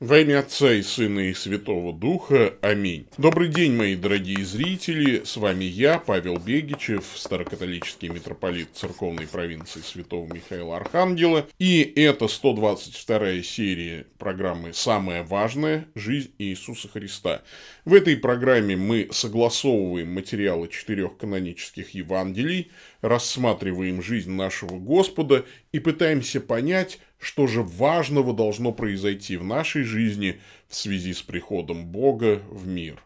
Во имя Отца и Сына и Святого Духа. Аминь. Добрый день, мои дорогие зрители. С вами я, Павел Бегичев, старокатолический митрополит церковной провинции Святого Михаила Архангела. И это 122 серия программы «Самое важное. Жизнь Иисуса Христа». В этой программе мы согласовываем материалы четырех канонических Евангелий, рассматриваем жизнь нашего Господа и пытаемся понять, что же важного должно произойти в нашей жизни в связи с приходом Бога в мир.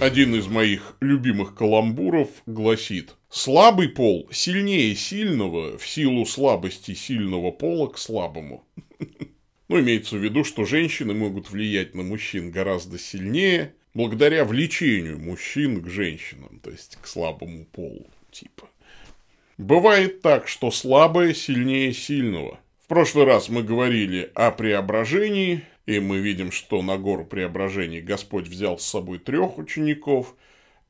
Один из моих любимых каламбуров гласит «Слабый пол сильнее сильного в силу слабости сильного пола к слабому». Ну, имеется в виду, что женщины могут влиять на мужчин гораздо сильнее, благодаря влечению мужчин к женщинам, то есть к слабому полу, типа. Бывает так, что слабое сильнее сильного. В прошлый раз мы говорили о преображении, и мы видим, что на гору преображения Господь взял с собой трех учеников,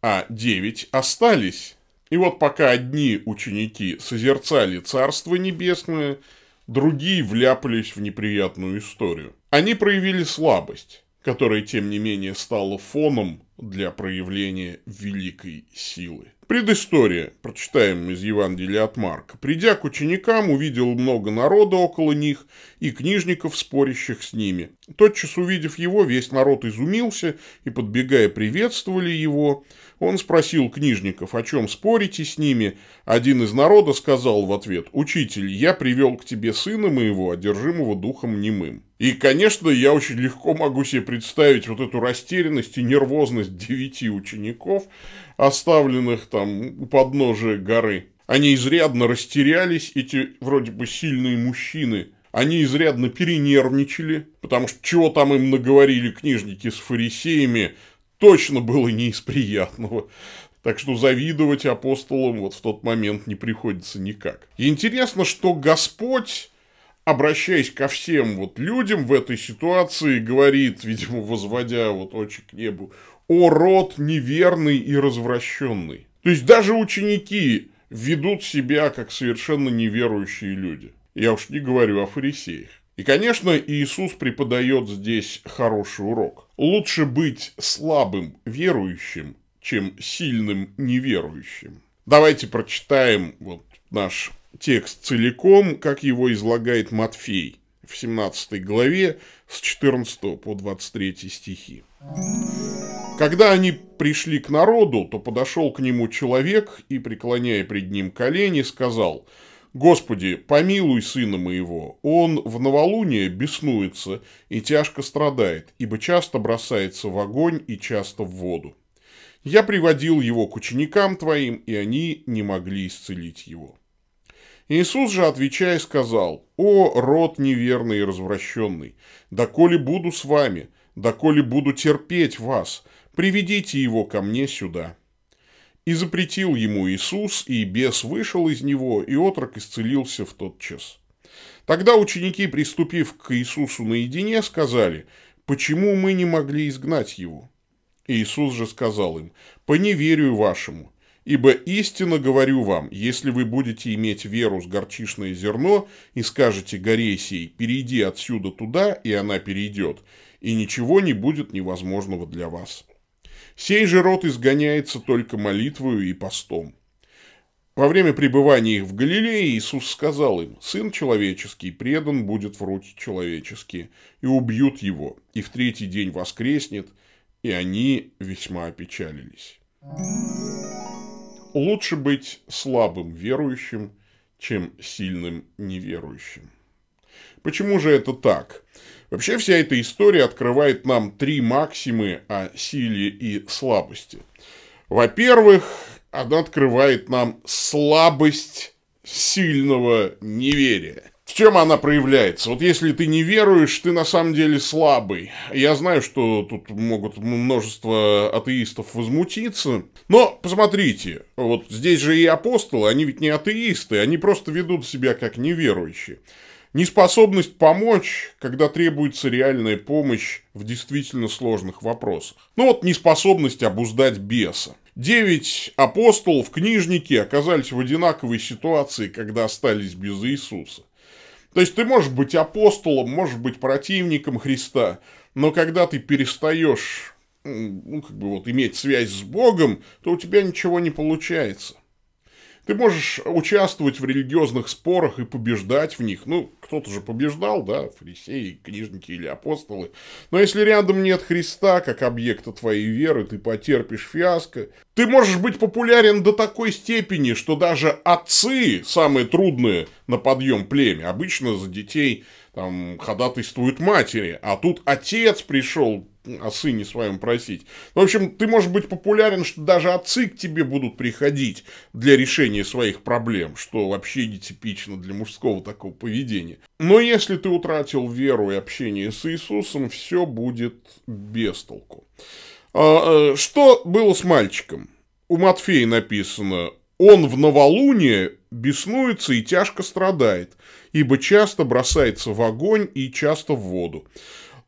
а девять остались. И вот пока одни ученики созерцали Царство Небесное – другие вляпались в неприятную историю. Они проявили слабость, которая, тем не менее, стала фоном для проявления великой силы. Предыстория. Прочитаем из Евангелия от Марка. Придя к ученикам, увидел много народа около них и книжников, спорящих с ними. Тотчас увидев его, весь народ изумился и, подбегая, приветствовали его. Он спросил книжников, о чем спорите с ними. Один из народа сказал в ответ, «Учитель, я привел к тебе сына моего, одержимого духом немым». И, конечно, я очень легко могу себе представить вот эту растерянность и нервозность девяти учеников, оставленных там у подножия горы. Они изрядно растерялись, эти вроде бы сильные мужчины. Они изрядно перенервничали, потому что чего там им наговорили книжники с фарисеями, точно было не из приятного. Так что завидовать апостолам вот в тот момент не приходится никак. Интересно, что Господь, обращаясь ко всем вот людям в этой ситуации, говорит, видимо, возводя вот очи к небу, «О род неверный и развращенный». То есть даже ученики ведут себя как совершенно неверующие люди. Я уж не говорю о фарисеях. И, конечно, Иисус преподает здесь хороший урок. Лучше быть слабым верующим, чем сильным неверующим. Давайте прочитаем вот наш текст целиком, как его излагает Матфей в 17 главе с 14 по 23 стихи. Когда они пришли к народу, то подошел к нему человек и, преклоняя пред ним колени, сказал – Господи, помилуй сына моего, он в новолуние беснуется и тяжко страдает, ибо часто бросается в огонь и часто в воду. Я приводил его к ученикам твоим, и они не могли исцелить его. Иисус же, отвечая, сказал, «О, род неверный и развращенный, доколе буду с вами, доколе буду терпеть вас, приведите его ко мне сюда». И запретил ему Иисус, и бес вышел из него, и отрок исцелился в тот час. Тогда ученики, приступив к Иисусу наедине, сказали, «Почему мы не могли изгнать его?» Иисус же сказал им, «По неверию вашему, ибо истинно говорю вам, если вы будете иметь веру с горчишное зерно и скажете горе перейди отсюда туда, и она перейдет, и ничего не будет невозможного для вас». Сей же род изгоняется только молитвою и постом. Во время пребывания их в Галилее Иисус сказал им, «Сын человеческий предан будет в руки человеческие, и убьют его, и в третий день воскреснет, и они весьма опечалились». Лучше быть слабым верующим, чем сильным неверующим. Почему же это так? Вообще вся эта история открывает нам три максимы о силе и слабости. Во-первых, она открывает нам слабость сильного неверия. В чем она проявляется? Вот если ты не веруешь, ты на самом деле слабый. Я знаю, что тут могут множество атеистов возмутиться, но посмотрите, вот здесь же и апостолы, они ведь не атеисты, они просто ведут себя как неверующие. Неспособность помочь, когда требуется реальная помощь в действительно сложных вопросах. Ну вот неспособность обуздать беса. Девять апостолов, книжники оказались в одинаковой ситуации, когда остались без Иисуса. То есть ты можешь быть апостолом, можешь быть противником Христа, но когда ты перестаешь ну, как бы вот иметь связь с Богом, то у тебя ничего не получается. Ты можешь участвовать в религиозных спорах и побеждать в них. Ну, кто-то же побеждал, да, фарисеи, книжники или апостолы. Но если рядом нет Христа как объекта твоей веры, ты потерпишь фиаско. Ты можешь быть популярен до такой степени, что даже отцы, самые трудные на подъем племя, обычно за детей там ходатайствуют матери, а тут отец пришел о сыне своем просить. В общем, ты можешь быть популярен, что даже отцы к тебе будут приходить для решения своих проблем, что вообще нетипично для мужского такого поведения. Но если ты утратил веру и общение с Иисусом, все будет без толку. А, э, что было с мальчиком? У Матфея написано, он в новолуние беснуется и тяжко страдает, ибо часто бросается в огонь и часто в воду.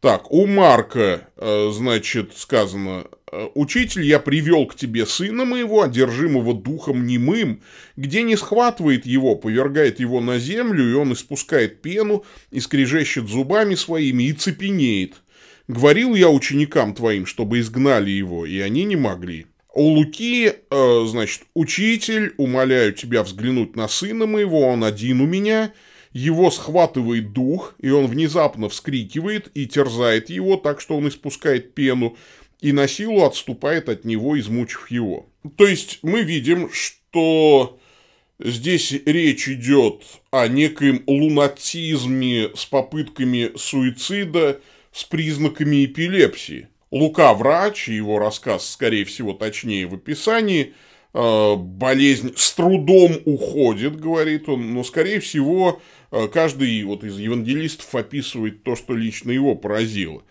Так, у Марка, э, значит, сказано, «Э, «Учитель, я привел к тебе сына моего, одержимого духом немым, где не схватывает его, повергает его на землю, и он испускает пену, и скрежещет зубами своими, и цепенеет. Говорил я ученикам твоим, чтобы изгнали его, и они не могли». У Луки, э, значит, «Учитель, умоляю тебя взглянуть на сына моего, он один у меня, его схватывает дух, и он внезапно вскрикивает и терзает его так, что он испускает пену, и на силу отступает от него, измучив его. То есть мы видим, что здесь речь идет о некоем лунатизме с попытками суицида с признаками эпилепсии. Лука врач, его рассказ, скорее всего, точнее в описании, э, болезнь с трудом уходит, говорит он, но, скорее всего, каждый вот из евангелистов описывает то, что лично его поразило.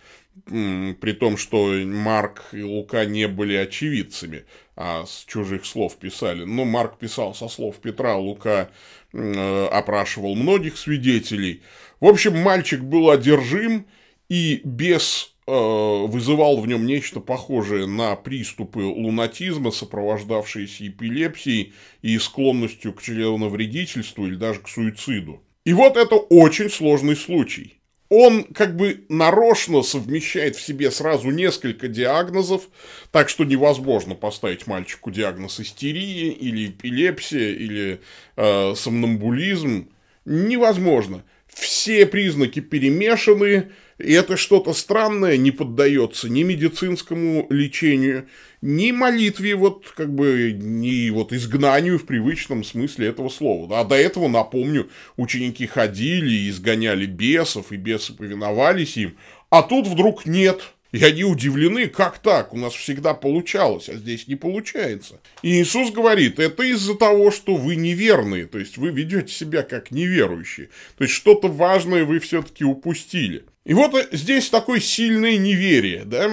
При том, что Марк и Лука не были очевидцами, а с чужих слов писали. Но Марк писал со слов Петра, Лука э, опрашивал многих свидетелей. В общем, мальчик был одержим, и бес э, вызывал в нем нечто похожее на приступы лунатизма, сопровождавшиеся эпилепсией и склонностью к членовредительству или даже к суициду. И вот это очень сложный случай. Он как бы нарочно совмещает в себе сразу несколько диагнозов, так что невозможно поставить мальчику диагноз истерии или эпилепсия или э, сомнамбулизм. Невозможно. Все признаки перемешаны, и это что-то странное, не поддается ни медицинскому лечению, ни молитве, вот как бы, ни вот изгнанию в привычном смысле этого слова. А до этого, напомню, ученики ходили и изгоняли бесов, и бесы повиновались им, а тут вдруг нет. И они удивлены, как так, у нас всегда получалось, а здесь не получается. И Иисус говорит, это из-за того, что вы неверные, то есть вы ведете себя как неверующие. То есть что-то важное вы все-таки упустили. И вот здесь такое сильное неверие, да,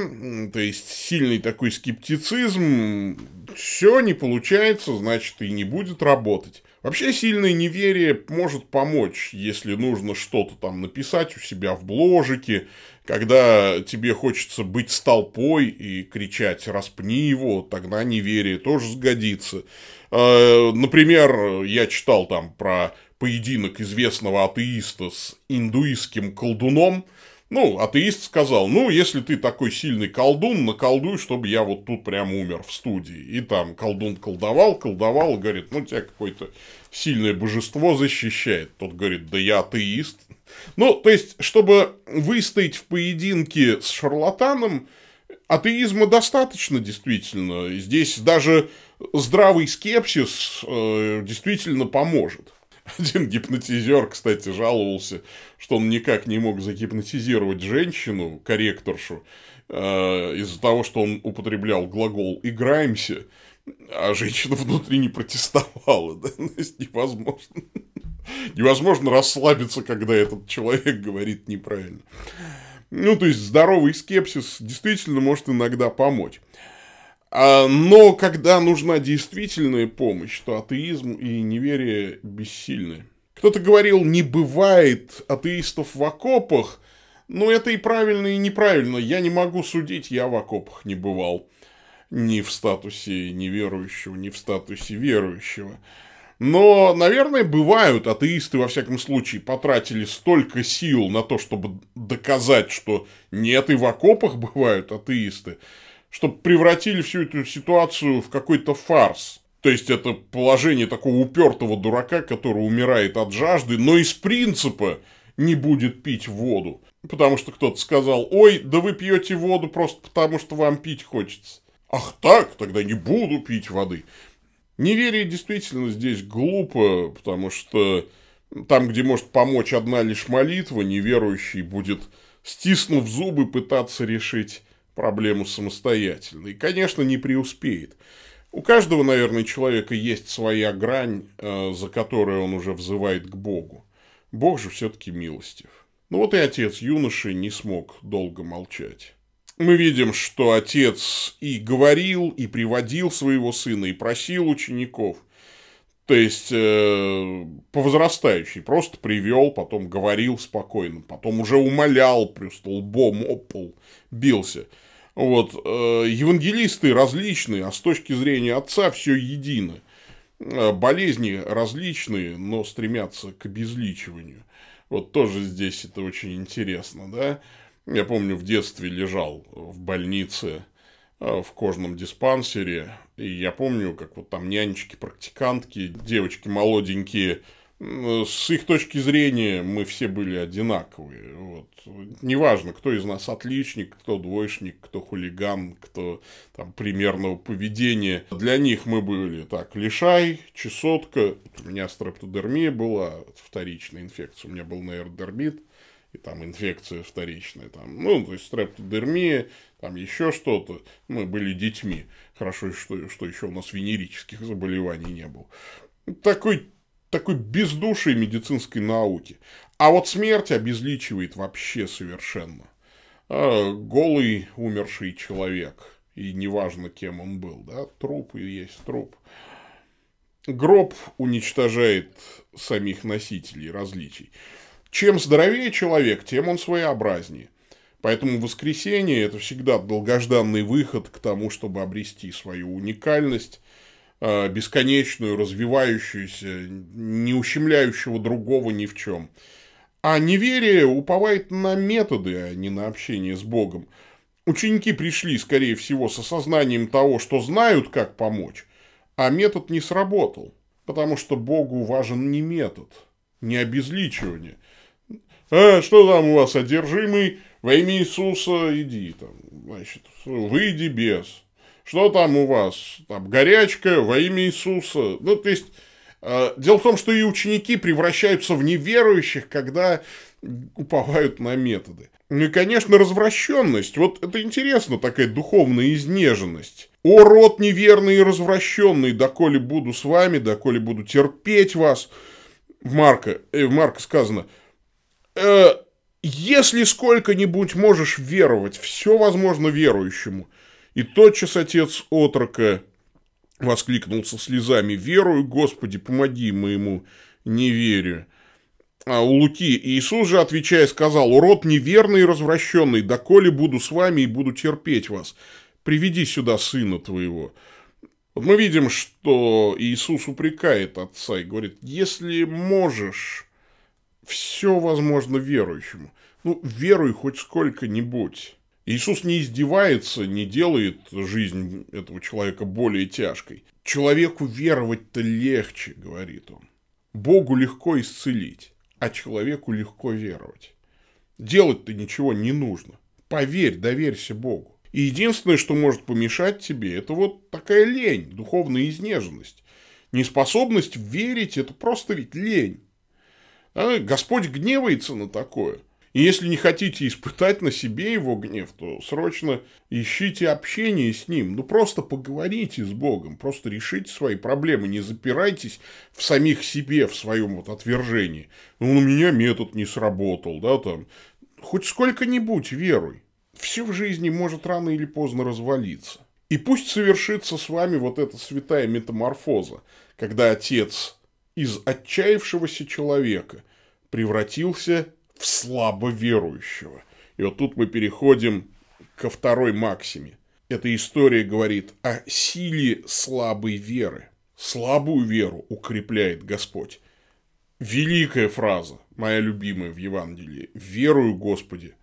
то есть сильный такой скептицизм, все не получается, значит и не будет работать. Вообще сильное неверие может помочь, если нужно что-то там написать у себя в бложике, когда тебе хочется быть столпой и кричать «распни его», тогда неверие тоже сгодится. А, например, я читал там про поединок известного атеиста с индуистским колдуном – ну, атеист сказал, ну, если ты такой сильный колдун, наколдуй, чтобы я вот тут прям умер в студии. И там колдун колдовал, колдовал, говорит, ну, тебя какое-то сильное божество защищает. Тот говорит, да я атеист. Ну, то есть, чтобы выстоять в поединке с шарлатаном, атеизма достаточно, действительно. Здесь даже здравый скепсис э, действительно поможет. Один гипнотизер, кстати, жаловался, что он никак не мог загипнотизировать женщину, корректоршу, э, из-за того, что он употреблял глагол «играемся», а женщина внутри не протестовала. Да? То есть невозможно. Невозможно расслабиться, когда этот человек говорит неправильно. Ну, то есть здоровый скепсис действительно может иногда помочь. А, но когда нужна действительная помощь, то атеизм и неверие бессильны. Кто-то говорил, не бывает атеистов в окопах. Ну, это и правильно, и неправильно. Я не могу судить, я в окопах не бывал. Ни в статусе неверующего, ни в статусе верующего. Но, наверное, бывают атеисты, во всяком случае, потратили столько сил на то, чтобы доказать, что нет, и в окопах бывают атеисты, чтобы превратили всю эту ситуацию в какой-то фарс. То есть это положение такого упертого дурака, который умирает от жажды, но из принципа не будет пить воду. Потому что кто-то сказал, ой, да вы пьете воду просто потому, что вам пить хочется. Ах так, тогда не буду пить воды. Неверие действительно здесь глупо, потому что там, где может помочь одна лишь молитва, неверующий будет, стиснув зубы, пытаться решить проблему самостоятельно. И, конечно, не преуспеет. У каждого, наверное, человека есть своя грань, э, за которую он уже взывает к Богу. Бог же все-таки милостив. Ну вот и отец юноши не смог долго молчать. Мы видим, что отец и говорил, и приводил своего сына, и просил учеников. То есть, э, по возрастающей. Просто привел, потом говорил спокойно, потом уже умолял, просто лбом об бился. Вот, э, евангелисты различные, а с точки зрения отца все едино. Э, болезни различные, но стремятся к обезличиванию. Вот тоже здесь это очень интересно, да. Я помню, в детстве лежал в больнице, э, в кожном диспансере, и я помню, как вот там нянечки, практикантки, девочки молоденькие – с их точки зрения мы все были одинаковые. Вот. Неважно, кто из нас отличник, кто двоечник, кто хулиган, кто там примерного поведения. Для них мы были так, лишай, чесотка. У меня стрептодермия была, вторичная инфекция. У меня был нейродермит, и там инфекция вторичная. Там, ну, то есть стрептодермия, там еще что-то. Мы были детьми. Хорошо, что, что еще у нас венерических заболеваний не было. Такой такой бездушной медицинской науки. А вот смерть обезличивает вообще совершенно. А, голый умерший человек, и неважно, кем он был, да, труп и есть труп. Гроб уничтожает самих носителей различий. Чем здоровее человек, тем он своеобразнее. Поэтому воскресенье – это всегда долгожданный выход к тому, чтобы обрести свою уникальность, Э, бесконечную, развивающуюся, не ущемляющего другого ни в чем. А неверие уповает на методы, а не на общение с Богом. Ученики пришли, скорее всего, с осознанием того, что знают, как помочь, а метод не сработал, потому что Богу важен не метод, не обезличивание. А, что там у вас, одержимый? Во имя Иисуса иди там, значит, выйди без. Что там у вас? Там горячка во имя Иисуса. Ну, то есть, э, дело в том, что и ученики превращаются в неверующих, когда уповают на методы. Ну и, конечно, развращенность. Вот это интересно, такая духовная изнеженность. «О, род неверный и развращенный, доколе буду с вами, доколе буду терпеть вас». В Марка, э, в Марка сказано, э, «Если сколько-нибудь можешь веровать, все возможно верующему». И тотчас отец отрока воскликнул со слезами «Верую, Господи, помоги моему неверию». А у Луки Иисус же, отвечая, сказал, «Урод неверный и развращенный, доколе буду с вами и буду терпеть вас. Приведи сюда сына твоего». Вот мы видим, что Иисус упрекает отца и говорит, если можешь, все возможно верующему. Ну, веруй хоть сколько-нибудь. Иисус не издевается, не делает жизнь этого человека более тяжкой. Человеку веровать-то легче, говорит он. Богу легко исцелить, а человеку легко веровать. Делать-то ничего не нужно. Поверь, доверься Богу. И единственное, что может помешать тебе, это вот такая лень, духовная изнеженность. Неспособность верить – это просто ведь лень. А Господь гневается на такое – и если не хотите испытать на себе его гнев, то срочно ищите общение с ним. Ну, просто поговорите с Богом, просто решите свои проблемы, не запирайтесь в самих себе, в своем вот отвержении. Ну, у меня метод не сработал, да, там. Хоть сколько-нибудь веруй. Все в жизни может рано или поздно развалиться. И пусть совершится с вами вот эта святая метаморфоза, когда отец из отчаявшегося человека превратился в слабо верующего. И вот тут мы переходим ко второй максиме. Эта история говорит о силе слабой веры. Слабую веру укрепляет Господь. Великая фраза, моя любимая в Евангелии. «Верую, Господи,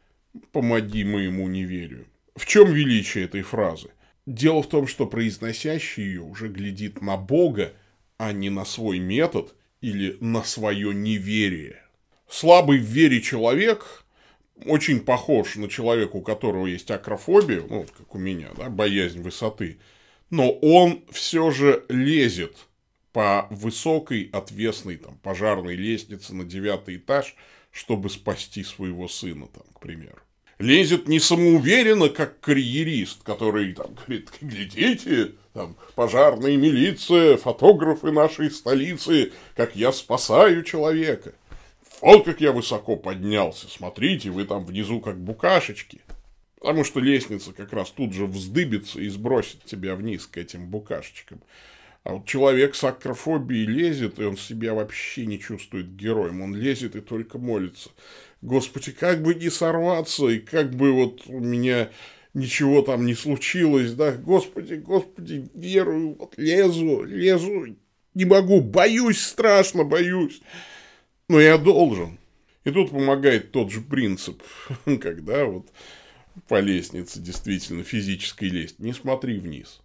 помоги моему неверию». В чем величие этой фразы? Дело в том, что произносящий ее уже глядит на Бога, а не на свой метод или на свое неверие. Слабый в вере человек очень похож на человека, у которого есть акрофобия, ну, вот как у меня, да, боязнь высоты, но он все же лезет по высокой отвесной там, пожарной лестнице на девятый этаж, чтобы спасти своего сына, там, к примеру. Лезет не самоуверенно, как карьерист, который там говорит, глядите, там, пожарная милиция, фотографы нашей столицы, как я спасаю человека. Вот как я высоко поднялся, смотрите, вы там внизу как букашечки. Потому что лестница как раз тут же вздыбится и сбросит тебя вниз к этим букашечкам. А вот человек с акрофобией лезет, и он себя вообще не чувствует героем. Он лезет и только молится. Господи, как бы не сорваться, и как бы вот у меня ничего там не случилось, да, Господи, Господи, верую, вот лезу, лезу, не могу, боюсь, страшно боюсь, но я должен. И тут помогает тот же принцип, когда вот по лестнице действительно физической лезть, не смотри вниз.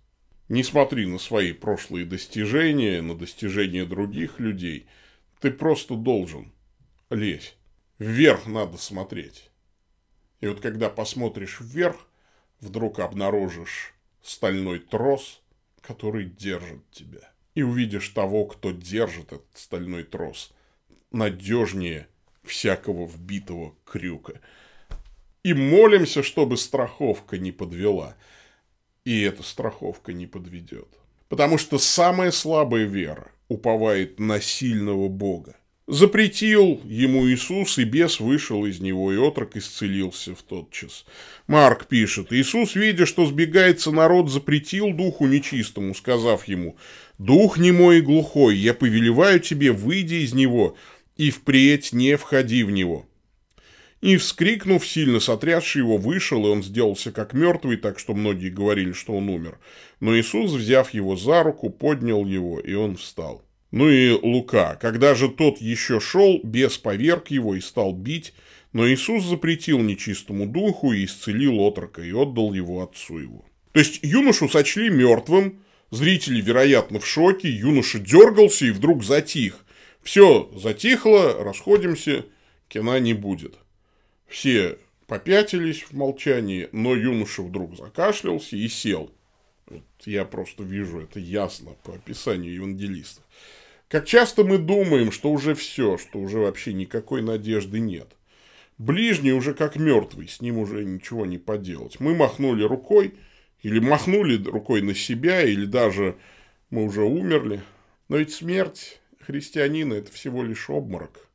Не смотри на свои прошлые достижения, на достижения других людей. Ты просто должен. Лезь. Вверх надо смотреть. И вот когда посмотришь вверх, вдруг обнаружишь стальной трос, который держит тебя. И увидишь того, кто держит этот стальной трос, надежнее всякого вбитого крюка. И молимся, чтобы страховка не подвела. И эта страховка не подведет. Потому что самая слабая вера уповает на сильного Бога. Запретил ему Иисус, и бес вышел из него, и отрок исцелился в тот час. Марк пишет, Иисус, видя, что сбегается народ, запретил духу нечистому, сказав ему, «Дух немой и глухой, я повелеваю тебе, выйди из него, и впредь не входи в него». И, вскрикнув, сильно сотрясший его, вышел, и он сделался как мертвый, так что многие говорили, что он умер. Но Иисус, взяв его за руку, поднял его, и он встал. Ну и Лука. Когда же тот еще шел, бес поверг его и стал бить, но Иисус запретил нечистому духу и исцелил отрока, и отдал его отцу его. То есть юношу сочли мертвым, зрители, вероятно, в шоке, юноша дергался и вдруг затих. Все затихло, расходимся, кино не будет. Все попятились в молчании, но юноша вдруг закашлялся и сел. Вот я просто вижу это ясно по описанию евангелистов. Как часто мы думаем, что уже все, что уже вообще никакой надежды нет. Ближний уже как мертвый, с ним уже ничего не поделать. Мы махнули рукой, или махнули рукой на себя, или даже мы уже умерли. Но ведь смерть христианина – это всего лишь обморок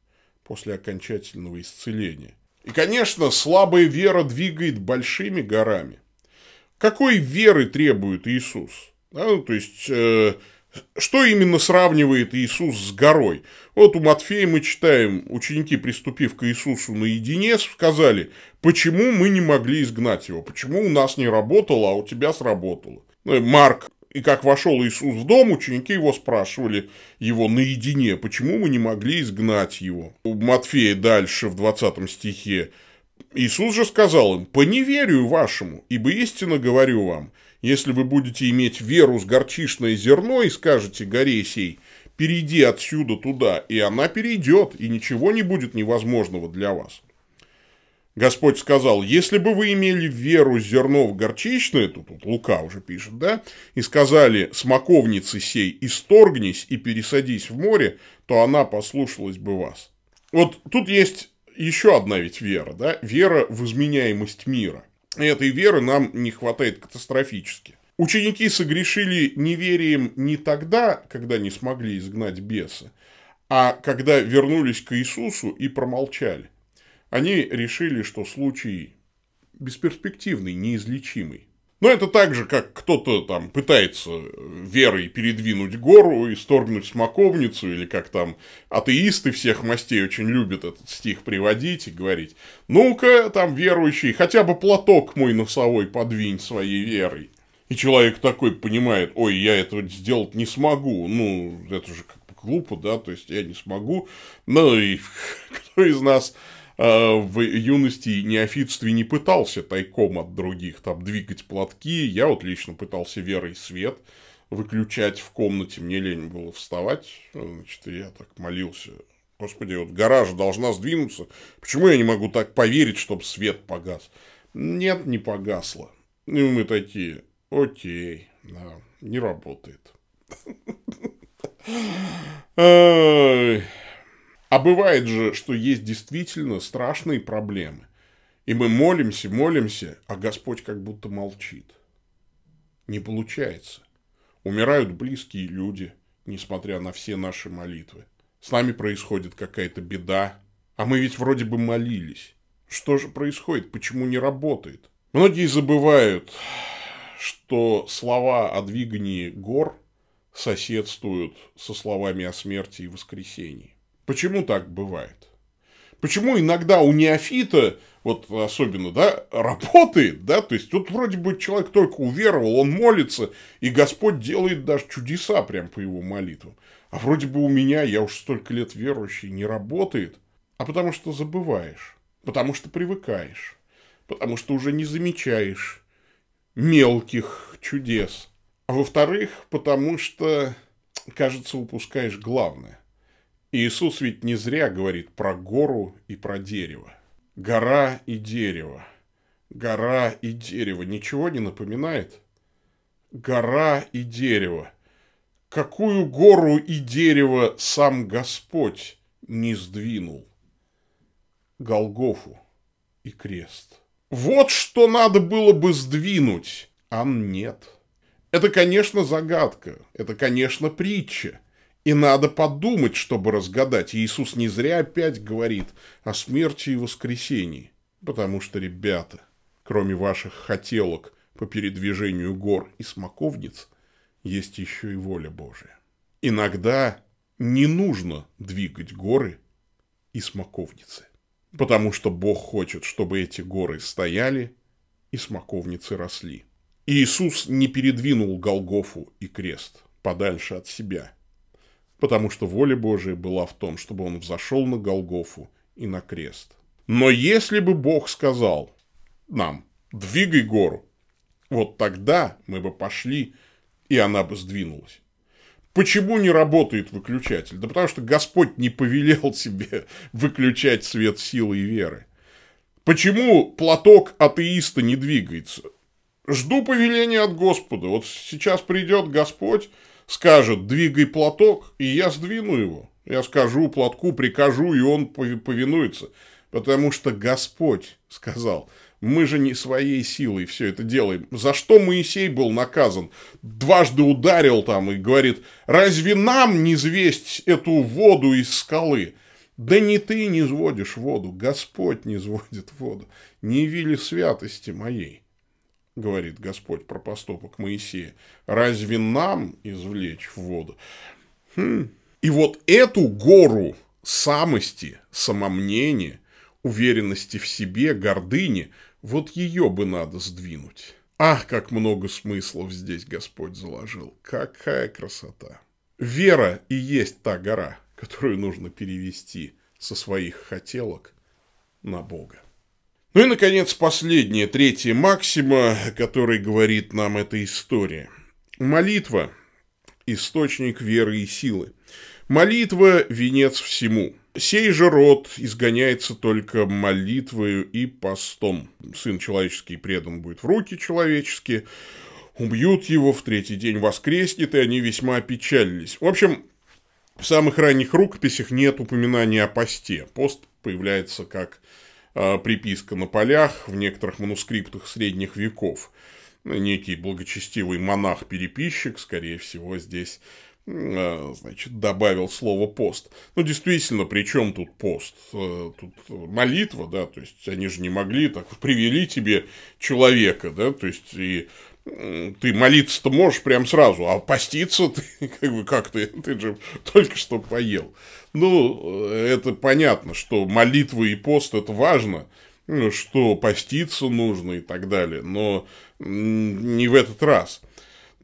после окончательного исцеления. И, конечно, слабая вера двигает большими горами. Какой веры требует Иисус? Да, ну, то есть, э, что именно сравнивает Иисус с горой? Вот у Матфея мы читаем, ученики, приступив к Иисусу наедине, сказали, почему мы не могли изгнать его, почему у нас не работало, а у тебя сработало. Ну, Марк, и как вошел Иисус в дом, ученики его спрашивали его наедине, почему мы не могли изгнать его. У Матфея дальше в 20 стихе Иисус же сказал им, по неверию вашему, ибо истинно говорю вам, если вы будете иметь веру с горчишное зерно и скажете горе сей, перейди отсюда туда, и она перейдет, и ничего не будет невозможного для вас. Господь сказал, если бы вы имели веру зерно в горчичное, тут, тут Лука уже пишет, да, и сказали смоковнице сей, исторгнись и пересадись в море, то она послушалась бы вас. Вот тут есть еще одна ведь вера, да, вера в изменяемость мира. Этой веры нам не хватает катастрофически. Ученики согрешили неверием не тогда, когда не смогли изгнать беса, а когда вернулись к Иисусу и промолчали. Они решили, что случай бесперспективный, неизлечимый. Но это так же, как кто-то там пытается верой передвинуть гору и сторгнуть смоковницу, или как там атеисты всех мастей очень любят этот стих приводить и говорить, ну-ка, там верующий, хотя бы платок мой носовой подвинь своей верой. И человек такой понимает, ой, я этого сделать не смогу, ну, это же как бы глупо, да, то есть я не смогу. Ну и кто из нас в юности и неофитстве не пытался тайком от других там двигать платки. Я вот лично пытался верой свет выключать в комнате. Мне лень было вставать. Значит, я так молился. Господи, вот гараж должна сдвинуться. Почему я не могу так поверить, чтобы свет погас? Нет, не погасла. И мы такие, окей, да, не работает. А бывает же, что есть действительно страшные проблемы. И мы молимся, молимся, а Господь как будто молчит. Не получается. Умирают близкие люди, несмотря на все наши молитвы. С нами происходит какая-то беда, а мы ведь вроде бы молились. Что же происходит? Почему не работает? Многие забывают, что слова о двигании гор соседствуют со словами о смерти и воскресении. Почему так бывает? Почему иногда у неофита, вот особенно, да, работает, да, то есть тут вроде бы человек только уверовал, он молится, и Господь делает даже чудеса прям по его молитвам. А вроде бы у меня, я уж столько лет верующий, не работает, а потому что забываешь, потому что привыкаешь, потому что уже не замечаешь мелких чудес. А во-вторых, потому что, кажется, упускаешь главное – Иисус ведь не зря говорит про гору и про дерево. Гора и дерево. Гора и дерево. Ничего не напоминает? Гора и дерево. Какую гору и дерево сам Господь не сдвинул? Голгофу и крест. Вот что надо было бы сдвинуть, а нет. Это, конечно, загадка, это, конечно, притча – и надо подумать, чтобы разгадать. Иисус не зря опять говорит о смерти и воскресении. Потому что, ребята, кроме ваших хотелок по передвижению гор и смоковниц, есть еще и воля Божия. Иногда не нужно двигать горы и смоковницы. Потому что Бог хочет, чтобы эти горы стояли и смоковницы росли. Иисус не передвинул Голгофу и крест подальше от себя – потому что воля Божия была в том, чтобы он взошел на Голгофу и на крест. Но если бы Бог сказал нам, двигай гору, вот тогда мы бы пошли, и она бы сдвинулась. Почему не работает выключатель? Да потому что Господь не повелел себе выключать свет силы и веры. Почему платок атеиста не двигается? Жду повеления от Господа. Вот сейчас придет Господь, скажет, двигай платок, и я сдвину его. Я скажу платку, прикажу, и он повинуется. Потому что Господь сказал, мы же не своей силой все это делаем. За что Моисей был наказан? Дважды ударил там и говорит, разве нам не звесть эту воду из скалы? Да не ты не сводишь воду, Господь не сводит воду. Не вили святости моей говорит Господь про поступок Моисея, разве нам извлечь воду? Хм. И вот эту гору самости, самомнения, уверенности в себе, гордыни, вот ее бы надо сдвинуть. Ах, как много смыслов здесь Господь заложил. Какая красота. Вера и есть та гора, которую нужно перевести со своих хотелок на Бога. Ну и, наконец, последняя, третья максима, которой говорит нам эта история. Молитва – источник веры и силы. Молитва – венец всему. Сей же род изгоняется только молитвою и постом. Сын человеческий предан будет в руки человеческие, убьют его, в третий день воскреснет, и они весьма опечалились. В общем, в самых ранних рукописях нет упоминания о посте. Пост появляется как приписка на полях в некоторых манускриптах средних веков. Некий благочестивый монах-переписчик, скорее всего, здесь а, значит, добавил слово пост. Ну, действительно, при чем тут пост? Э, тут молитва, да, то есть они же не могли так привели тебе человека, да, то есть и ты молиться-то можешь прям сразу, а поститься ты, как бы, как ты, ты же только что поел. Ну, это понятно, что молитва и пост – это важно, ну, что поститься нужно и так далее, но не в этот раз.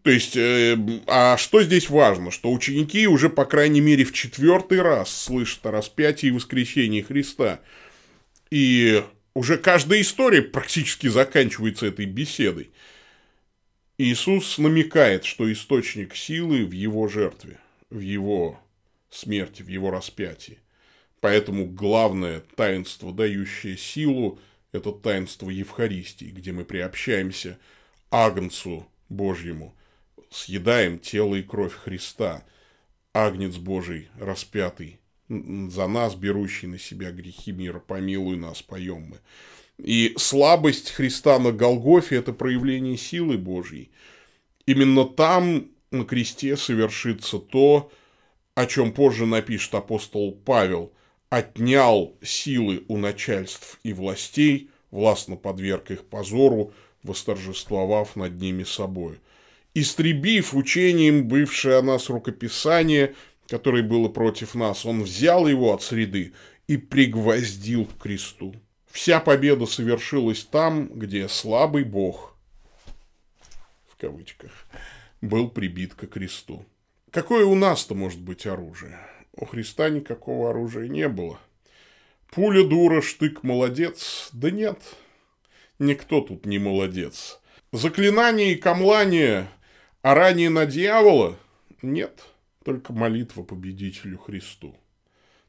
То есть, э, а что здесь важно? Что ученики уже, по крайней мере, в четвертый раз слышат о распятии и воскресении Христа. И уже каждая история практически заканчивается этой беседой. Иисус намекает, что источник силы в его жертве, в его смерти, в его распятии. Поэтому главное таинство, дающее силу, это таинство Евхаристии, где мы приобщаемся Агнцу Божьему, съедаем тело и кровь Христа, Агнец Божий распятый, за нас, берущий на себя грехи мира, помилуй нас, поем мы. И слабость Христа на Голгофе – это проявление силы Божьей. Именно там на кресте совершится то, о чем позже напишет апостол Павел, отнял силы у начальств и властей, властно подверг их позору, восторжествовав над ними собой. Истребив учением бывшее о нас рукописание, которое было против нас, он взял его от среды и пригвоздил к кресту. Вся победа совершилась там, где слабый бог, в кавычках, был прибит к кресту. Какое у нас-то может быть оружие? У Христа никакого оружия не было. Пуля дура, штык молодец? Да нет, никто тут не молодец. Заклинание и камлание, а ранее на дьявола? Нет, только молитва победителю Христу.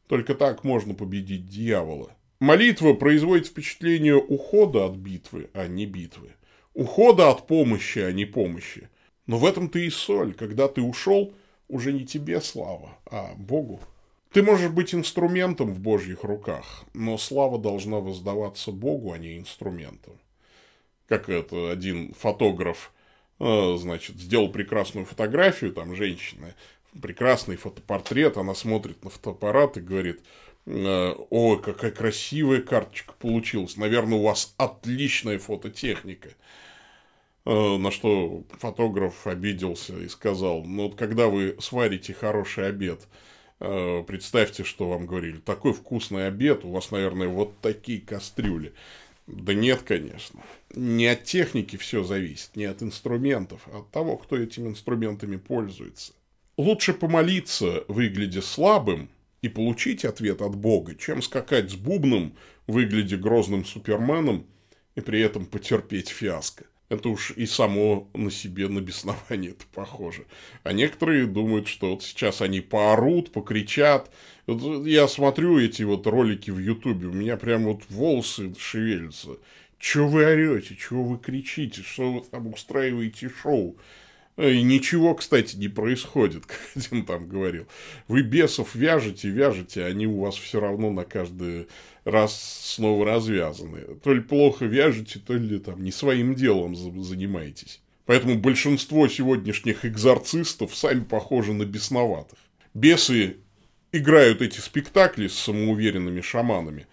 Только так можно победить дьявола – Молитва производит впечатление ухода от битвы, а не битвы. Ухода от помощи, а не помощи. Но в этом ты и соль. Когда ты ушел, уже не тебе слава, а Богу. Ты можешь быть инструментом в Божьих руках, но слава должна воздаваться Богу, а не инструментам. Как это один фотограф, э, значит, сделал прекрасную фотографию, там женщина, прекрасный фотопортрет, она смотрит на фотоаппарат и говорит – Э, Ой, какая красивая карточка получилась. Наверное, у вас отличная фототехника. Э, на что фотограф обиделся и сказал, ну вот когда вы сварите хороший обед, э, представьте, что вам говорили, такой вкусный обед, у вас, наверное, вот такие кастрюли. Да нет, конечно. Не от техники все зависит, не от инструментов, а от того, кто этими инструментами пользуется. Лучше помолиться, выглядя слабым, и получить ответ от Бога, чем скакать с бубном, выглядя грозным суперменом, и при этом потерпеть фиаско. Это уж и само на себе на беснование это похоже. А некоторые думают, что вот сейчас они поорут, покричат. Вот я смотрю эти вот ролики в Ютубе, у меня прям вот волосы шевелятся. Чего вы орете, чего вы кричите, что вы там устраиваете шоу? И ничего, кстати, не происходит, как один там говорил. Вы бесов вяжете, вяжете, они у вас все равно на каждый раз снова развязаны. То ли плохо вяжете, то ли там не своим делом занимаетесь. Поэтому большинство сегодняшних экзорцистов сами похожи на бесноватых. Бесы играют эти спектакли с самоуверенными шаманами.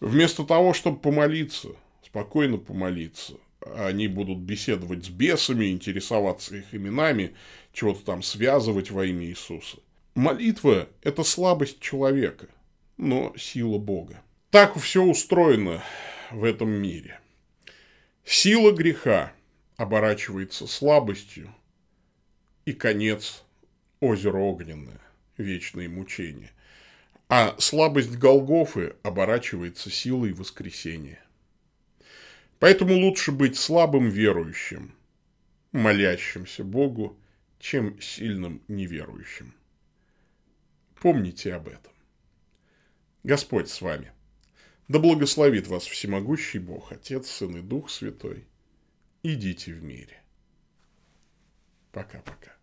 Вместо того, чтобы помолиться, спокойно помолиться, они будут беседовать с бесами, интересоваться их именами, чего-то там связывать во имя Иисуса. Молитва – это слабость человека, но сила Бога. Так все устроено в этом мире. Сила греха оборачивается слабостью, и конец – озеро огненное, вечные мучения. А слабость Голгофы оборачивается силой воскресения. Поэтому лучше быть слабым верующим, молящимся Богу, чем сильным неверующим. Помните об этом. Господь с вами. Да благословит вас всемогущий Бог, Отец, Сын и Дух Святой. Идите в мире. Пока-пока.